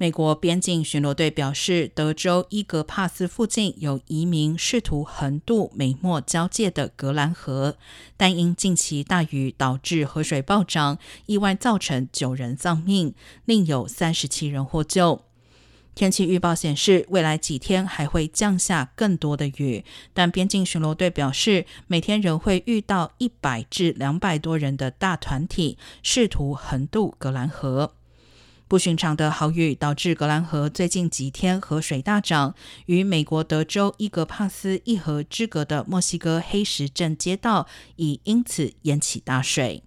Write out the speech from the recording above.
美国边境巡逻队表示，德州伊格帕斯附近有移民试图横渡美墨交界的格兰河，但因近期大雨导致河水暴涨，意外造成九人丧命，另有三十七人获救。天气预报显示，未来几天还会降下更多的雨，但边境巡逻队表示，每天仍会遇到一百至两百多人的大团体试图横渡格兰河。不寻常的好雨导致格兰河最近几天河水大涨，与美国德州伊格帕斯一河之隔的墨西哥黑石镇街道已因此淹起大水。